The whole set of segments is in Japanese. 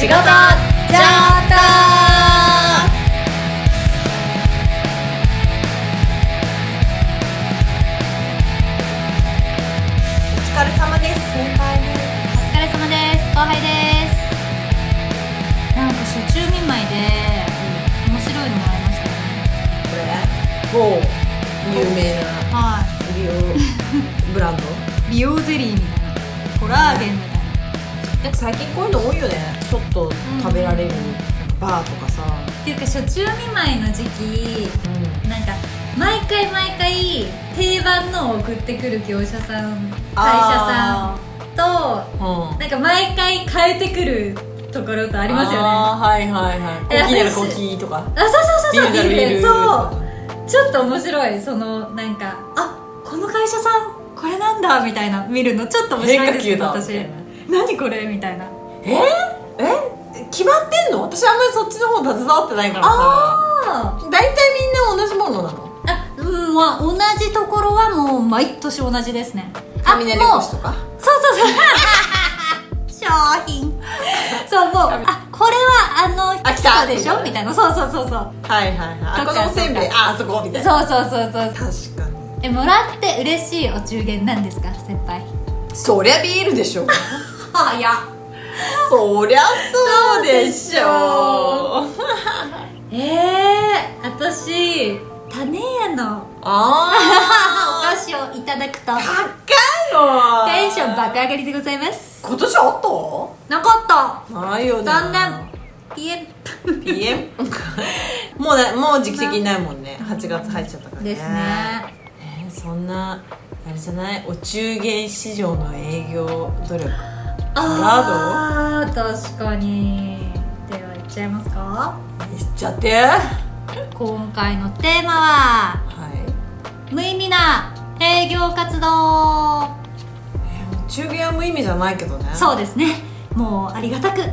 仕事じゃったお疲れ様です。先輩ねお疲れ様です。後輩です。なんか初中見舞いで面白いのもらいましたよね。これ某有名なは美容ブランド？い 美容ゼリーみたいな。コラーゲンみたいななんか最近こういうの多いよね。ちょっと食べられる、バーとかさ。っていうか初中見舞いの時期なんか毎回毎回定番のを送ってくる業者さん会社さんとうん。なんか毎回変えてくるところとありますよね。はいはいはい。コえーヒーなら私コーヒーとか。あそうそうそうそうビールならビール。そう。ちょっと面白い。そのなんかあこの会社さんこれなんだみたいな見るのちょっと面白いですけど私何これみたいな。え？え？決まってんの？私あんまりそっちの方携わってないからさ。大体みんな同じものなの？あうんまあ同じところはもう毎年同じですね。あ雷もう越しとか？そうそうそう。商品。そうもうあこれはあのあ来た。人でしょ？みたいな。そうそうそうそう。はいはいはい。あこのおせんべい。ああそこみたいな。そうそうそうそう。確かに。えもらって嬉しいお中元なんですか先輩？そりゃビールでしょあいやそりゃそうでしょ。え えー、私種屋の。おあ菓子をいただくと。あ高いよテンション爆上がりでございます。今年あっなかった。たないよね。残念。ピエン。PM? もうねもう時期的にないもんね。8月入っちゃったからね。ですね。えーそんなあれじゃない？お中元市場の営業努力あー確かに。ではいっちゃいますか？言っちゃって。は今回のテーマはい。無意味な営業活動。中元は無意味じゃないけどね。そうですね。もうありがたく。いただ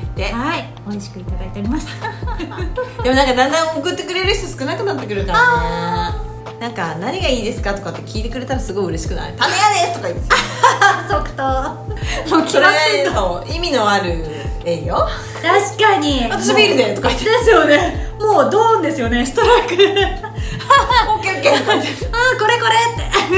いて。はい。美味しくいただいております。でもなんかだんだん送ってくれる人少なくなってくるからねなんか何がいいですかとかって聞いてくれたらすごい嬉しくない？種屋ですとか言ってさ。即答。もう決まってんの意味のある営業確かに。私ビールでとか言って。ですよね。もうドーンですよねストライク。うんオッケーオッケー。とか言ってこれこれ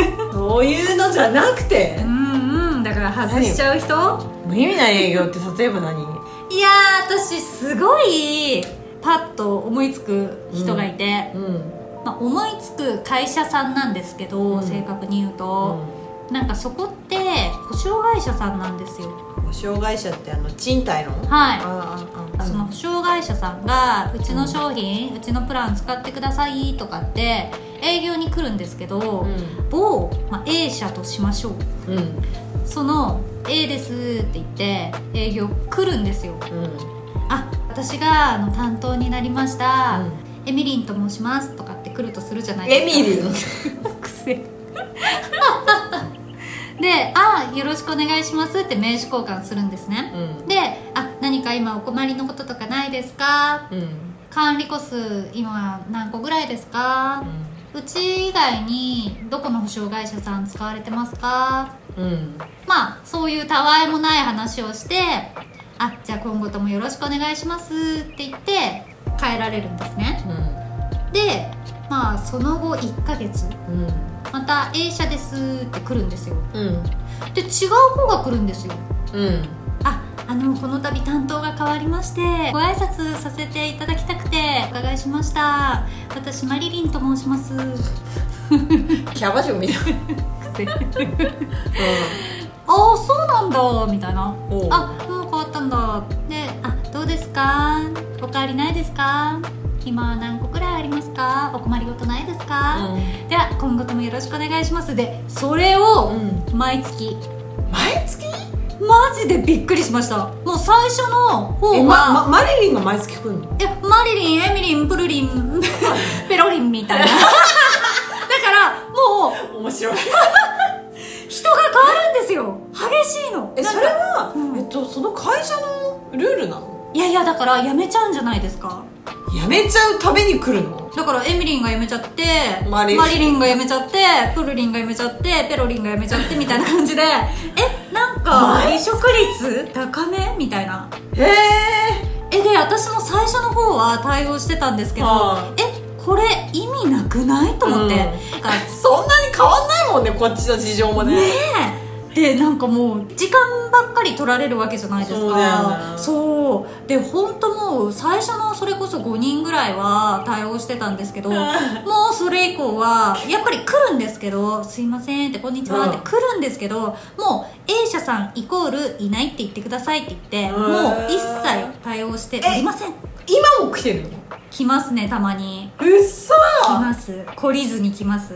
って。そういうのじゃなくて。うんうん。だから外しちゃう人？無意味な営業って例えば何？いやー私すごいパッと思いつく人がいて、うんまあ、思いつく会社さんなんですけど、うん。正確に言うと、なんかそこって保証会社さんなんですよ。保証会社ってあの賃貸の？はい。その保証会社さんがうちの商品、うちのプラン使ってくださいとかって営業に来るんですけど、う某、まあ、A 社としましょう。んうん。その A ですって言って営業来るんですよ。うん。あ私があの担当になりました、エミリンと申しますとかって来るとするじゃないですか。エミリンくせで「あよろしくお願いします」って名刺交換するんですね、うん。で「あ何か今お困りのこととかないですか?うん」管理個数今何個ぐらいですか、うち以外にどこの保証会社さん使われてますか？うん。まあそういうたわいもない話をして「あじゃあ今後ともよろしくお願いします」って言って変えられるんですね。でまあその後1ヶ月。うん。また A 社ですって来るんですよ。うん。で違う子が来るんですよ。うん。ああのこの度担当が変わりましてご挨拶させていただきたくてお伺いしました。私マリリンと申します。キャバ嬢みたい。なああそうなんだみたいな。あもう変わったんだ。であどうですか？お変わりないですか？今何個くらいありますか？お困りごとないですか、うん。では今後ともよろしくお願いします。でそれをうん。毎月。毎月？マジでびっくりしました。もう最初の方え、は、ま、ま、マリリンが毎月来るの？えマリリンエミリンプルリン ペロリンみたいな。だからもう面白い。人が変わるんですよ。激しいの。えそれは、うん。えっとその会社のルールなの？いやいやだからやめちゃうんじゃないですか？やめちゃうために来るの？だからエミリンが辞めちゃってマリリリンが辞めちゃってプルリンが辞めちゃってペロリンが辞めちゃってみたいな感じでえ何か離職率高め？みたいな。へええで私も最初の方は対応してたんですけど、はえこれ意味なくない？と思って、うん。そんなに変わんないもんねこっちの事情もね。ねえでなんかもう時間ばっかり取られるわけじゃないですか。そうだよねそう。で本当もう最初のそれこそ5人ぐらいは対応してたんですけどもうそれ以降はやっぱり来るんですけど「すいません」って「こんにちは」って来るんですけどもう A 社さんイコールいないって言ってくださいって言ってうんもう一切対応しておりません。今も来てるの？来ますねたまに。うっそ来ます。懲りずに来ます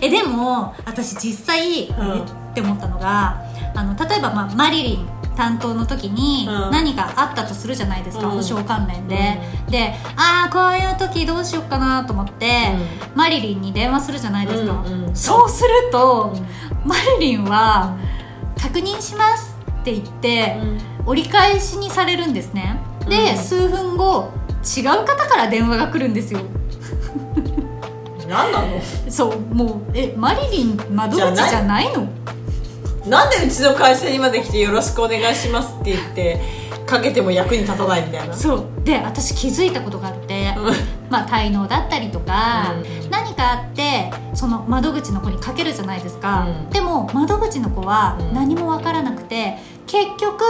えでも私実際、うん。えって思ったのがあの例えば、まあ、マリリン担当の時にうん。何かあったとするじゃないですか、うん。保証関連で、でああこういう時どうしようかなと思って、マリリンに電話するじゃないですか、うんうんそうすると、うん。マリリンは「確認します」って言って、折り返しにされるんですね。で、うん。数分後違う方から電話が来るんですよ何なの？そうもうえマリリン窓口じゃないの？なんでうちの会社にまで来てよろしくお願いしますって言ってかけても役に立たないみたいな。そう。で私気づいたことがあって、まあ滞納だったりとか、うん。何かあってその窓口の子にかけるじゃないですか、うん。でも窓口の子はうん。何もわからなくて結局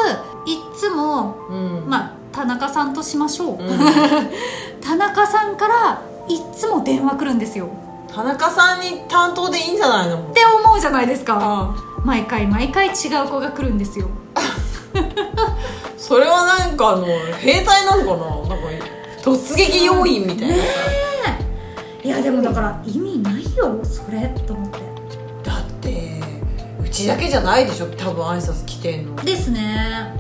いっつもうん。まあ田中さんとしましょう、うん。田中さんからいっつも電話来るんですよ。田中さんに担当でいいんじゃないの？って思うじゃないですか。あ毎回毎回違う子が来るんですよ。それはなんかあの兵隊なのかな？なんか突撃要員みたいな。さ、いやでもだから意味ないよそれと思って。だってうちだけじゃないでしょ？多分挨拶来てんの。ですね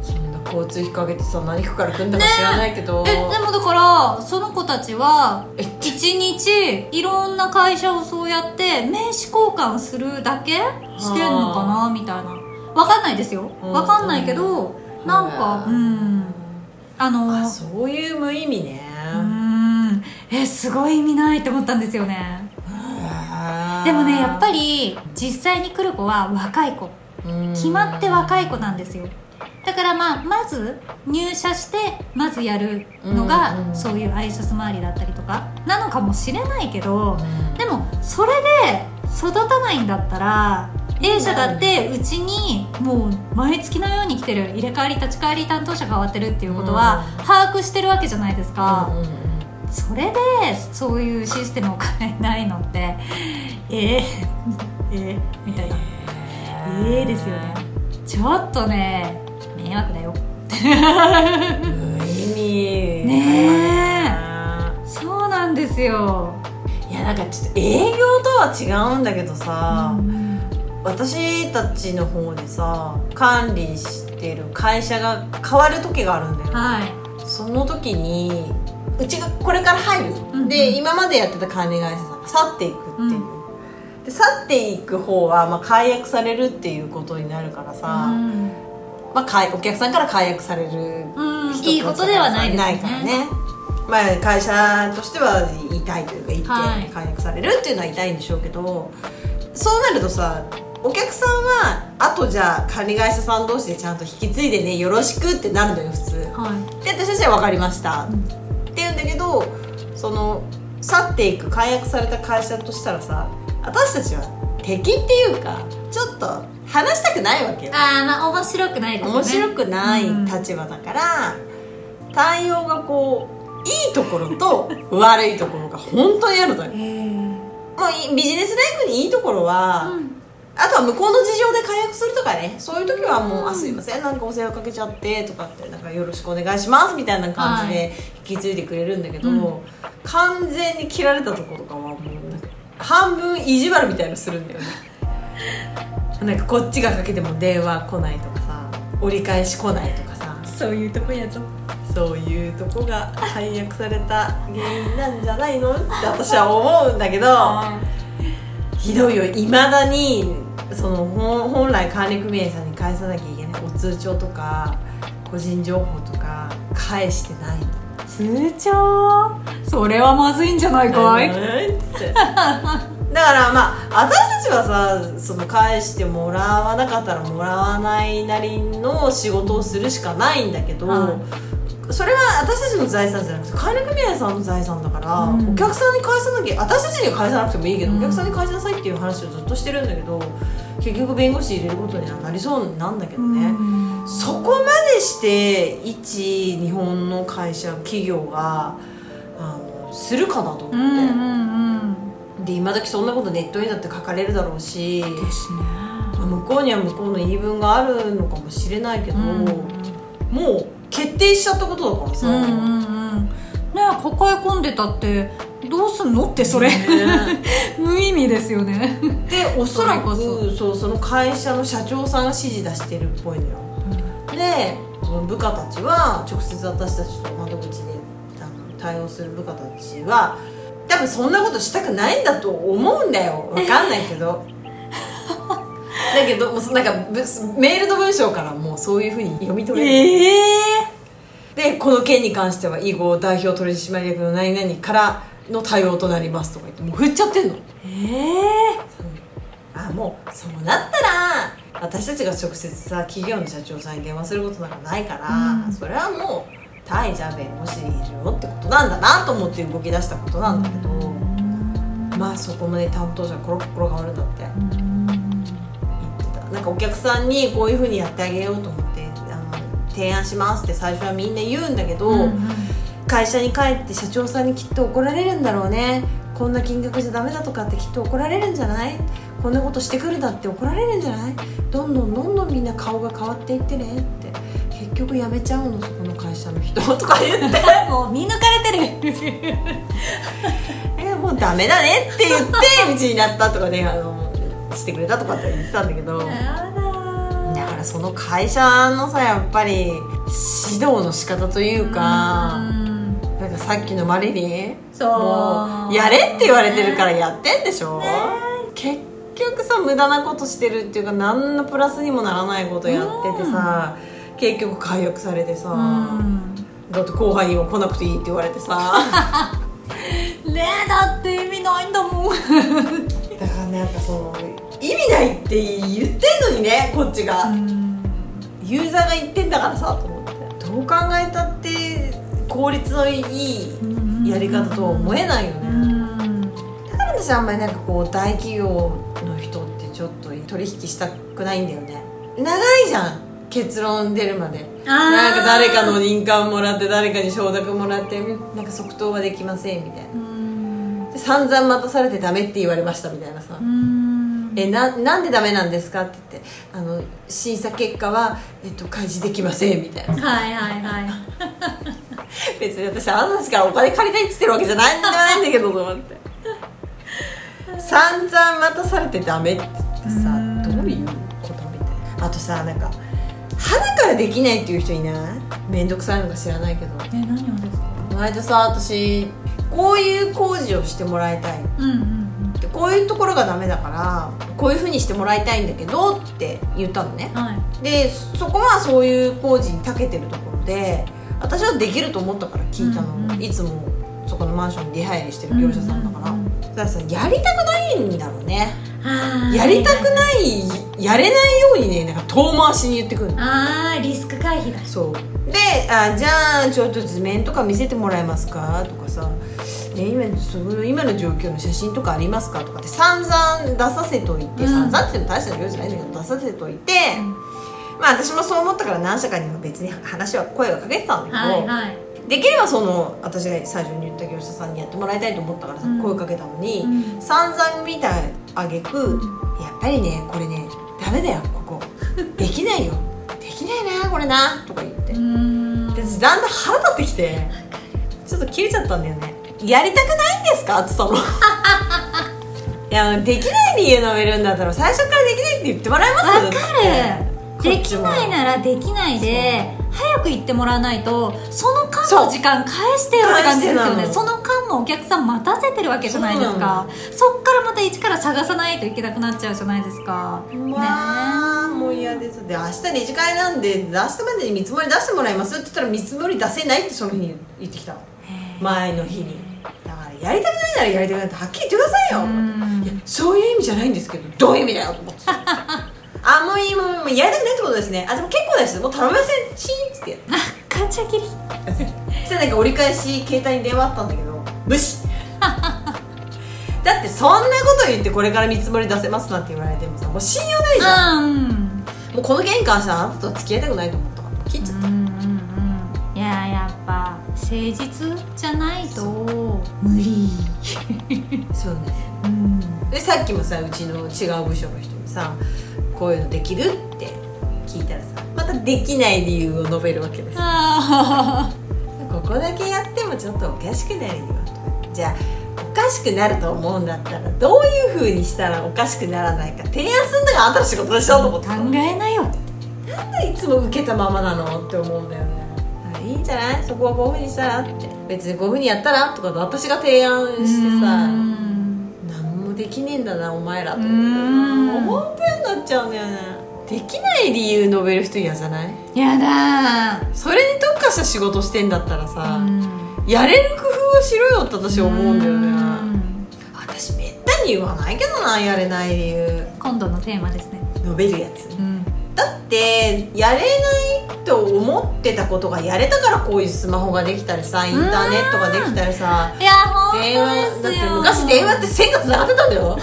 交通費かけてさ何区から来るんだか知らないけど、え。でもだからその子たちはえ一日いろんな会社をそうやって名刺交換するだけしてんのかなみたいな。わかんないですよ。うん。わかんないけどなんかうん。あのあそういう無意味ね、うん。えすごい意味ないって思ったんですよね。でもねやっぱり実際に来る子は若い子。り決まって若い子なんですよだからまあまず入社してまずやるのが、うんうんそういう挨拶回りだったりとかなのかもしれないけどうん。でもそれで育たないんだったら A 社だってうちにもう毎月のように来てる入れ替わり立ち替わり担当者変わってるっていうことはうん。把握してるわけじゃないですか、それでそういうシステムを変えないのってえー、えー、みたいな。ええですよね。ちょっとね迷惑だよ。無意味。ねそうなんですよ。いやなんかちょっと営業とは違うんだけどさ、うん。私たちの方でさ管理してる会社が変わる時があるんだよ、はい。その時にうちがこれから入る、うんうん。で今までやってた管理会社さんが去っていくっていう、で去っていく方は、まあ、解約されるっていうことになるからさ、うんまあ、解お客さんから解約されるいいことではないですないねからね。まあ、会社としては痛いというか言はいって解約されるっていうのは痛いんでしょうけど、そうなるとさお客さんはあとじゃあ管理会社さん同士でちゃんと引き継いでねよろしくってなるのよ普通。はい。で私たちは分かりました、うん。って言うんだけどその去っていく解約された会社としたらさ私たちは敵っていうかちょっと話したくないわけよ。ああまあ面白くないですよね。面白くないうん立場だから、対応がこういいところと 悪いところが本当にあるのよ。えー。もういビジネスライフにいいところは、あとは向こうの事情で解約するとかね。そういう時はもう「うん。あすいません。なんかお世話かけちゃって」とかってなんか「よろしくお願いします」みたいな感じはで引き継いでくれるんだけど、うん。完全に切られたところとかはもう半分意地悪みたいのするんだよね なんかこっちがかけても電話来ないとかさ折り返し来ないとかさそういうとこやぞ。そういうとこが解約された原因なんじゃないの？って私は思うんだけどひどいよ。いまだにその本本来管理組合さんに返さなきゃいけないお通帳とか個人情報とか返してない通帳？それはまずいんじゃないかい、だからまあ私たちはさその返してもらわなかったらもらわないなりの仕事をするしかないんだけど、はそれは私たちの財産じゃなくて管理組合さんの財産だから、うん。お客さんに返さなきゃ私たちには返さなくてもいいけど、うん。お客さんに返しなさいっていう話をずっとしてるんだけど結局弁護士入れることにはなりそうなんだけどね、うん。そこまでして一日本の会社企業があのするかなと思って、うんうんうんで今時そんなことネットにだって書かれるだろうしですね。まあ向こうには向こうの言い分があるのかもしれないけど、うんもう決定しちゃったことだからさ、うんうんうん。ねえ抱え込んでたってどうすんのってそれ、ね。無意味ですよね。で おそらくそう。その会社の社長さんが指示出してるっぽいのよ。でその部下たちは直接私たちと窓口で対応する部下たちは多分そんなことしたくないんだと思うんだよ。わかんないけど。だけどもうそなんかぶメールの文章からもうそういうふうに読み取れる、ええでこの件に関しては以後代表取締役の何々からの対応となりますとか言ってもう振っちゃってんの。ええあもうそうなったら私たちが直接さ企業の社長さんに電話することなんかないから、うん。それはもう対じゃあ弁護士いるよってことなんだなと思って動き出したことなんだけど、まあそこまで担当者コロッコロ変わるんだって言ってた。なんかお客さんにこういうふうにやってあげようと思ってあの提案しますって最初はみんな言うんだけど、会社に帰って社長さんにきっと怒られるんだろうね。こんな金額じゃダメだとかってきっと怒られるんじゃない？こんなことしてくるだって怒られるんじゃない？どんどんどんどんみんな顔が変わっていってねって結局辞めちゃうのそこの会社の人とか言って。もう見抜かれてる。えもうダメだねって言ってうちになったとかねあのしてくれたとかって言ってたんだけど。だからその会社のさやっぱり指導の仕方というか、うん。なんかさっきのマリリンそう。もうやれって言われてるからやってんでしょ、結局さ無駄なことしてるっていうか何のプラスにもならないことやっててさ、結局解約されてさ、うん。だって後輩にも来なくていいって言われてさ。ねえだって意味ないんだもん。だからなんかその意味ないって言ってんのにねこっちが、ユーザーが言ってんだからさと思って。どう考えたって効率のいいやり方とは思えないよね、だから私あんまりなんかこう大企業の人ってちょっと取引したくないんだよね。長いじゃん結論出るまで。なんか誰かの認可もらって誰かに承諾もらってなんか即答はできませんみたいな。で散々待たされてダメって言われましたみたいなさ、えななんでダメなんですかって言って。あの審査結果は、えっと、開示できませんみたいな。はいはいはい。別に私あなたたちからお金借りたいっつってるわけじゃないんではないんだけどと思って。散々待たされてダメって言ってさうん。どういうことみたいな。あとさなんか肌からできないっていう人いない？面倒くさいのか知らないけど。え何をですか？この間さ私こういう工事をしてもらいたい。うんうんでこういうところがダメだからこういうふうにしてもらいたいんだけどって言ったのね。うんはい。でそこはそういう工事に長けてるところで私はできると思ったから聞いたの、うんうんいつもそこのマンションに出入りしてる業者さんだから、うんうんうんだからさやりたくないんだろうね。やりたくないやれないようにねなんか遠回しに言ってくるの。あーリスク回避だ。そう。であじゃあちょっと図面とか見せてもらえますか？とかさ、ね、今その今の状況の写真とかありますか？とかって散々出させといて、うん。散々って言っても大した量じゃないんだけど出させといて、まあ私もそう思ったから何社かには別に話は声をかけてたんだけど、はいはいできればその私が最初に言った業者さんにやってもらいたいと思ったからさ、うん。声をかけたのに、うん。散々見たあげく、やっぱりねこれねダメだよここ。できないよ。できないなこれなとか言って、うん。で私だんだん腹立ってきてちょっと切れちゃったんだよね。やりたくないんですかってたのいやできないに家飲めるんだったら最初からできないって言ってもらえますわかる。できないならできないで早く行ってもらわないとその間の時間返してよって感じですよね。その。間もお客さん待たせてるわけじゃないですか。そっからまた一から探さないといけなくなっちゃうじゃないですか。まあ、もも嫌です。で明日二次会なんで明日までに見積もり出してもらいますって言ったら見積もり出せないってその日に言ってきた。の前の日に。だからやりたくないならやりたくない。ってはっきり言ってくださいよ。うん。いやそういう意味じゃないんですけどどういう意味だよと思って あもういいもうやりたくないってことですね。あでも結構です。もう頼みませんあカチャ切り。そしたらなんか折り返し携帯に電話あったんだけど無視。だってそんなこと言ってこれから見積もり出せますなんて言われてもさもう信用ないじゃん。あうん。もうこの件に関してはあなたとは付き合いたくないと思ったから切っちゃった、うんうんうん。いややっぱ誠実じゃないと無理。そうね。うん。でさっきもさうちの違う部署の人にさこういうのできるって聞いたらさまたできない理由を述べるわけです。あここだけやってもちょっとおかしくなるよじゃあおかしくなると思うんだったらどういう風にしたらおかしくならないか提案するのがあんたの仕事でしょと思って考さえなよ。なんでいつも受けたままなのって思うんだよね。あいいんじゃない？そこはこういう風にしたらって。別にこういう風にやったらとか私が提案してさうん。何もできねえんだなお前らと思って。うん。もうになっちゃうんだよねできない理由述べる人嫌じゃない？やだ。それに特化した仕事してんだったらさ、うん。やれる工夫をしろよって私思うんだよね。うん。私めったに言わないけどなやれない理由。今度のテーマですね。述べるやつ。うん。だってやれないと思ってたことがやれたからこういうスマホができたりさインターネットができたりさ。いや本電話だって昔電話って線がつながってたんだよ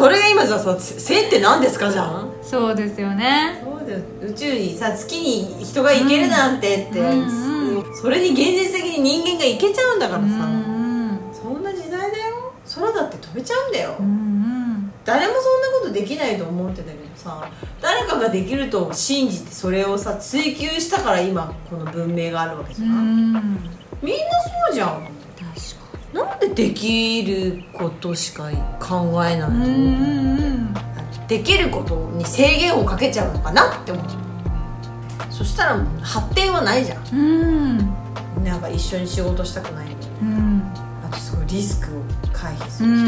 それが今じゃさ線って何ですかじゃん？そうですよね。そうだよ。宇宙にさ月に人が行けるなんてって、うんうんそれに現実的に人間が行けちゃうんだからうさ、んそんな時代だよ。空だって飛べちゃうんだよ、うんうん。誰もそんなことできないと思ってたけどさ誰かができると信じてそれをさ追求したから今この文明があるわけじゃ、うんん。みんなそうじゃんなんでできることしか考えないの、できることに制限をかけちゃうのかなって思う。そしたら発展はないじゃん。うん。なんか一緒に仕事したくないうん。あとすごいリスクを回避する人、うん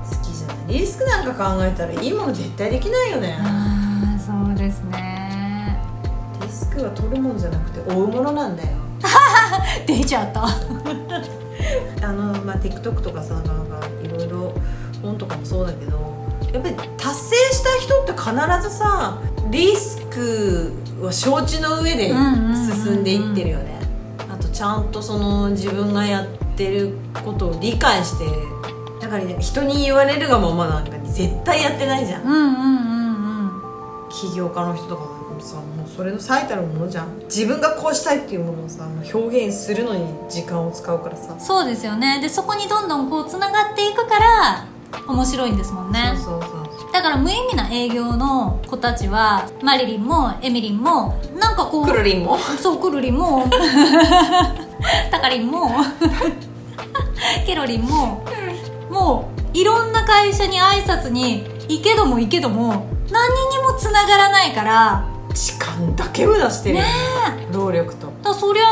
好きじゃないリスクなんか考えたらいいもの絶対できないよね。ああそうですね。リスクは取るもんじゃなくて追うものなんだよ。出ちゃった あの、まあ、TikTok とかさなんかいろいろ本とかもそうだけどやっぱり達成した人って必ずさリスクは承知の上で進んでいってるよね。あとちゃんとその自分がやってることを理解してだから、ね、人に言われるがままなんかに絶対やってないじゃん。うんうんうんうん。起業家の人とかもさそれの最たるものじゃん。自分がこうしたいっていうものをさ表現するのに時間を使うからさ。そうですよね。でそこにどんどんこうつながっていくから面白いんですもんね。そうそうそうだから無意味な営業の子たちはマリリンもエミリンもなんかこうくるりんも。そうくるりんも タカリンも ケロリンももういろんな会社に挨拶に行けども行けども何にもつながらないから時間だけ無駄してる。よね労力と。だそりゃ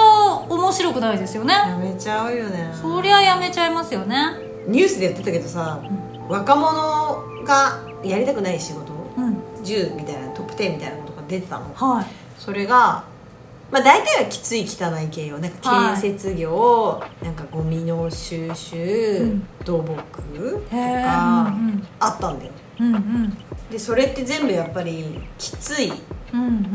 面白くないですよね。やめちゃうよね。そりゃやめちゃいますよね。ニュースでやってたけどさ、若者がやりたくない仕事？うん。10みたいなトップ10みたいなことが出てたの。はい。それがまあ大体はきつい汚い系よ。なんかはい。建設業、なんかゴミの収集、ん。土木とへえかあったんだよ。うんうん。でそれって全部やっぱりきついうんうん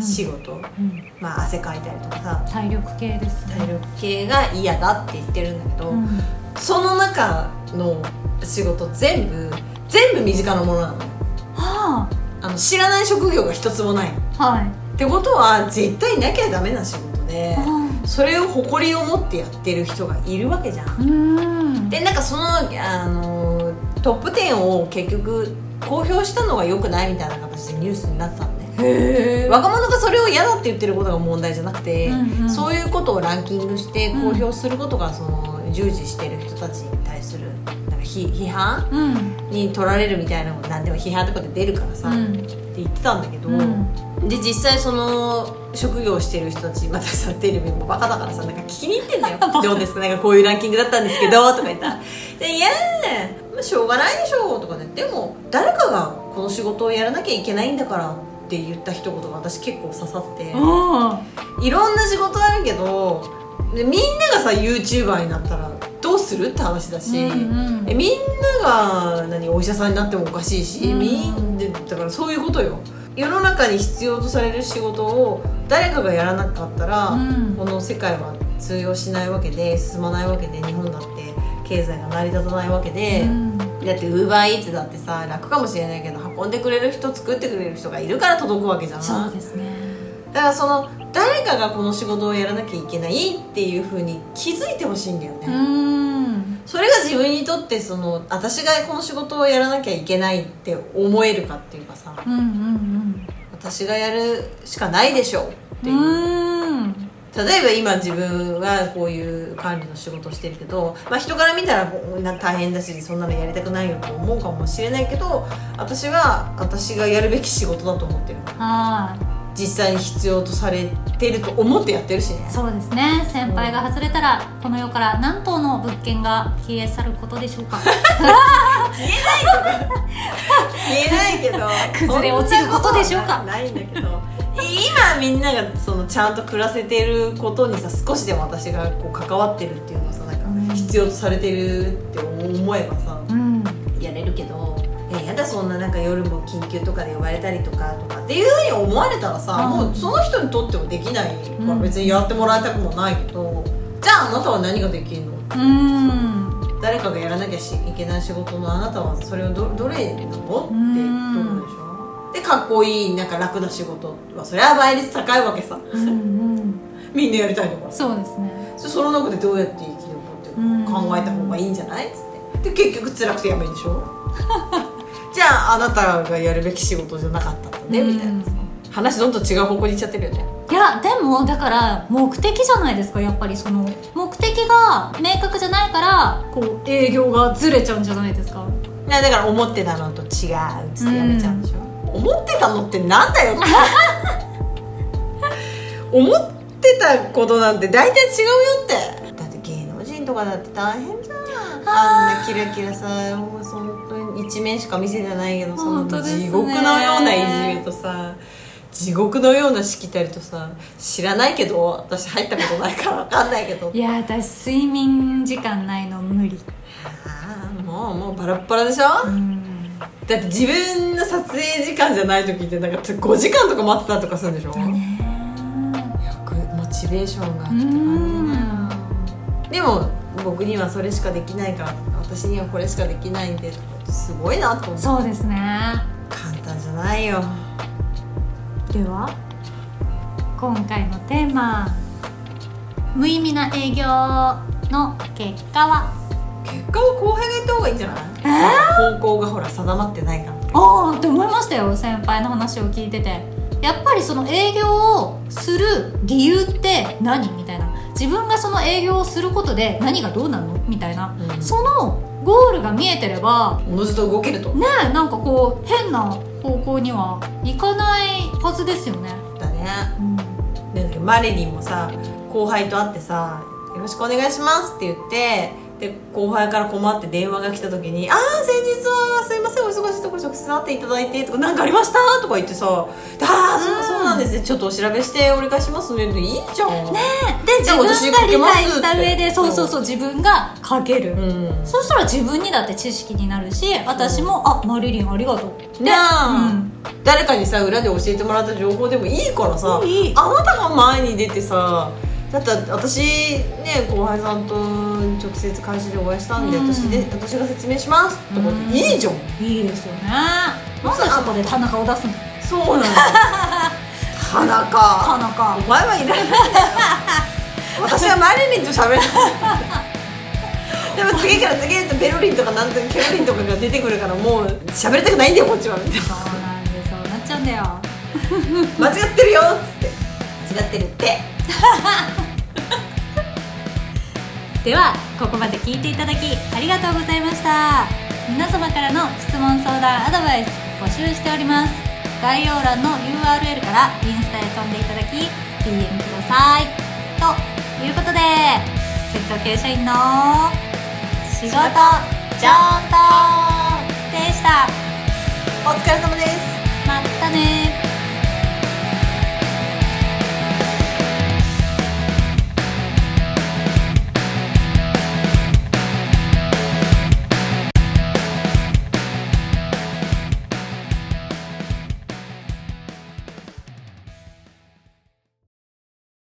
仕事、うんまあ汗かいたりとかさ。体力系ですね。体力系が嫌だって言ってるんだけど、うん。その中の仕事全部全部身近なものなの。はあ。の知らない職業が一つもないの。っあはい。てことは絶対なきゃダメな仕事であそれを誇りを持ってやってる人がいるわけじゃん。うん。でなんかそのあのトップ10を結局公表したのが良くないみたいな形でニュースになってたんでへえ若者がそれを嫌だって言ってることが問題じゃなくて、うんうん。そういうことをランキングして公表することがその従事してる人たちに対するなんか批批判うん。に取られるみたいなのも何でも批判とかで出るからさ、うん。って言ってたんだけど、うん。で実際その職業をしてる人たちまたさテレビもバカだからさなんか聞きに行ってんだよ。どうですか？なんかこういうランキングだったんですけどとか言ったら「でいやー、まあ、しょうがないでしょ」とかね。でも誰かがこの仕事をやらなきゃいけないんだからって言った一言が私結構刺さって。うんいろんな仕事あるけどでみんながさ YouTuber になったらどうする？って話だし、うんうん。えみんなが何お医者さんになってもおかしいし、うん。みんでだからそういうことよ。世の中に必要とされる仕事を誰かがやらなかったら、うん。この世界は通用しないわけで進まないわけで日本だって経済が成り立たないわけで、うんだってウーバーイーツだってさ楽かもしれないけど運んでくれる人作ってくれる人がいるから届くわけじゃん。そうですね。だからその誰かがこの仕事をやらなきゃいけないっていうふうに気づいてほしいんだよね、うん。それが自分にとってその私がこの仕事をやらなきゃいけないって思えるかっていうかさうんうん私がやるしかないでしょうっていう、うん例えば今自分はこういう管理の仕事をしてるけど、まあ、人から見たら大変だしそんなのやりたくないよと思うかもしれないけど私は私がやるべき仕事だと思ってる。は実際に必要とされてると思ってやってるしね。いそうですね。先輩が外れたらこの世から何棟の物件が消え去ることでしょうか。言えないけど。崩れ落ちることでしょうか。ないんだけど今みんながそのちゃんと暮らせてることにさ少しでも私がこう関わってるっていうのはさなんうん。か必要とされてるって思えばさうん。やれるけどえやだそんななんか夜も緊急とかで呼ばれたりとかとかっていうふうに思われたらさ、うん。もうその人にとってもできないからうん。別にやってもらいたくもないけど、じゃああなたは何ができるの？うん。誰かがやらなきゃしいけない仕事のあなたはそれをどどれなの？ってところでしょでかっこいいなんか楽な仕事はそれは倍率高いわけさ。うんうん。みんなやりたいのか。らそうですね。そその中でどうやって生きるかって考えた方がいいんじゃないっつって。で結局辛くてやめるでしょ。じゃああなたがやるべき仕事じゃなかったんだねうん。みたいな。さ話どんどん違う方向に行っちゃってるよね。いやでもだから目的じゃないですかやっぱりその。目的が明確じゃないからこう営業がずれちゃうんじゃないですか。いやだから思ってたのと違うっつってやめちゃうんでしょ、思ってたのってなんだよって。思ってたことなんて大体違うよって。だって芸能人とかだって大変じゃん。あんなキラキラさもう本当に一面しか見せてないけどその地獄のようないじめとさ地獄のようなしきたりとさ知らないけど私入ったことないから分かんないけど。いや私睡眠時間ないの無理。ああもうもうバラッバラでしょ、うんだって自分の撮影時間じゃない時ってなんか5時間とか待ってたりとかするんでしょ、ね。よくモチベーションがあってうん。感じでも僕にはそれしかできないから私にはこれしかできないんですごいなと思う。そうですね。簡単じゃないよ。では今回のテーマ無意味な営業の結果は？結果は後輩が言った方がいいんじゃない、方向がほら定まってないから。ああって思いましたよ先輩の話を聞いてて。やっぱりその営業をする理由って何？みたいな。自分がその営業をすることで何がどうなるの？みたいな、うん。そのゴールが見えてればおのずと動けると。ねえなんかこう変な方向にはいかないはずですよね、だね。うん、なんだっけマリリンもさ後輩と会ってさ「よろしくお願いします」って言ってで後輩から困って電話が来た時に「ああ先日はすいませんお忙しいところ直接会っていただいて」とか「何かありました?」とか言ってさ「ああそうそうなんですね。ちょっとお調べしてお願いしますね」っていい？じゃんねで自分が理解した上でそうそうそう自分が書ける、うん。そしたら自分にだって知識になるし私も「あマリリンありがとう」ってうん。誰かにさ裏で教えてもらった情報でもいいからさあなたが前に出てさだって私ね後輩さんと直接会社でお会いしたんで、うん。私で私が説明しますとかっていいじゃん、いいですよね。なんでそこで？田中を出すの？そうなんだよ田中。田中。お前はいらない。んだよ私はマリリンと喋る。でも次から次へとペロリンとかなんとかケロリンとかが出てくるからもう喋りたくないんだよこっちは。みたいなそうなんでそうなっちゃうんだよ。間違ってるよっつって。間違ってるって ではここまで聞いていただきありがとうございました。皆様からの質問相談アドバイス募集しております。概要欄の URL からインスタへ飛んでいただき DM ください。ということでセット系社員の仕事上等でした。お疲れ様です。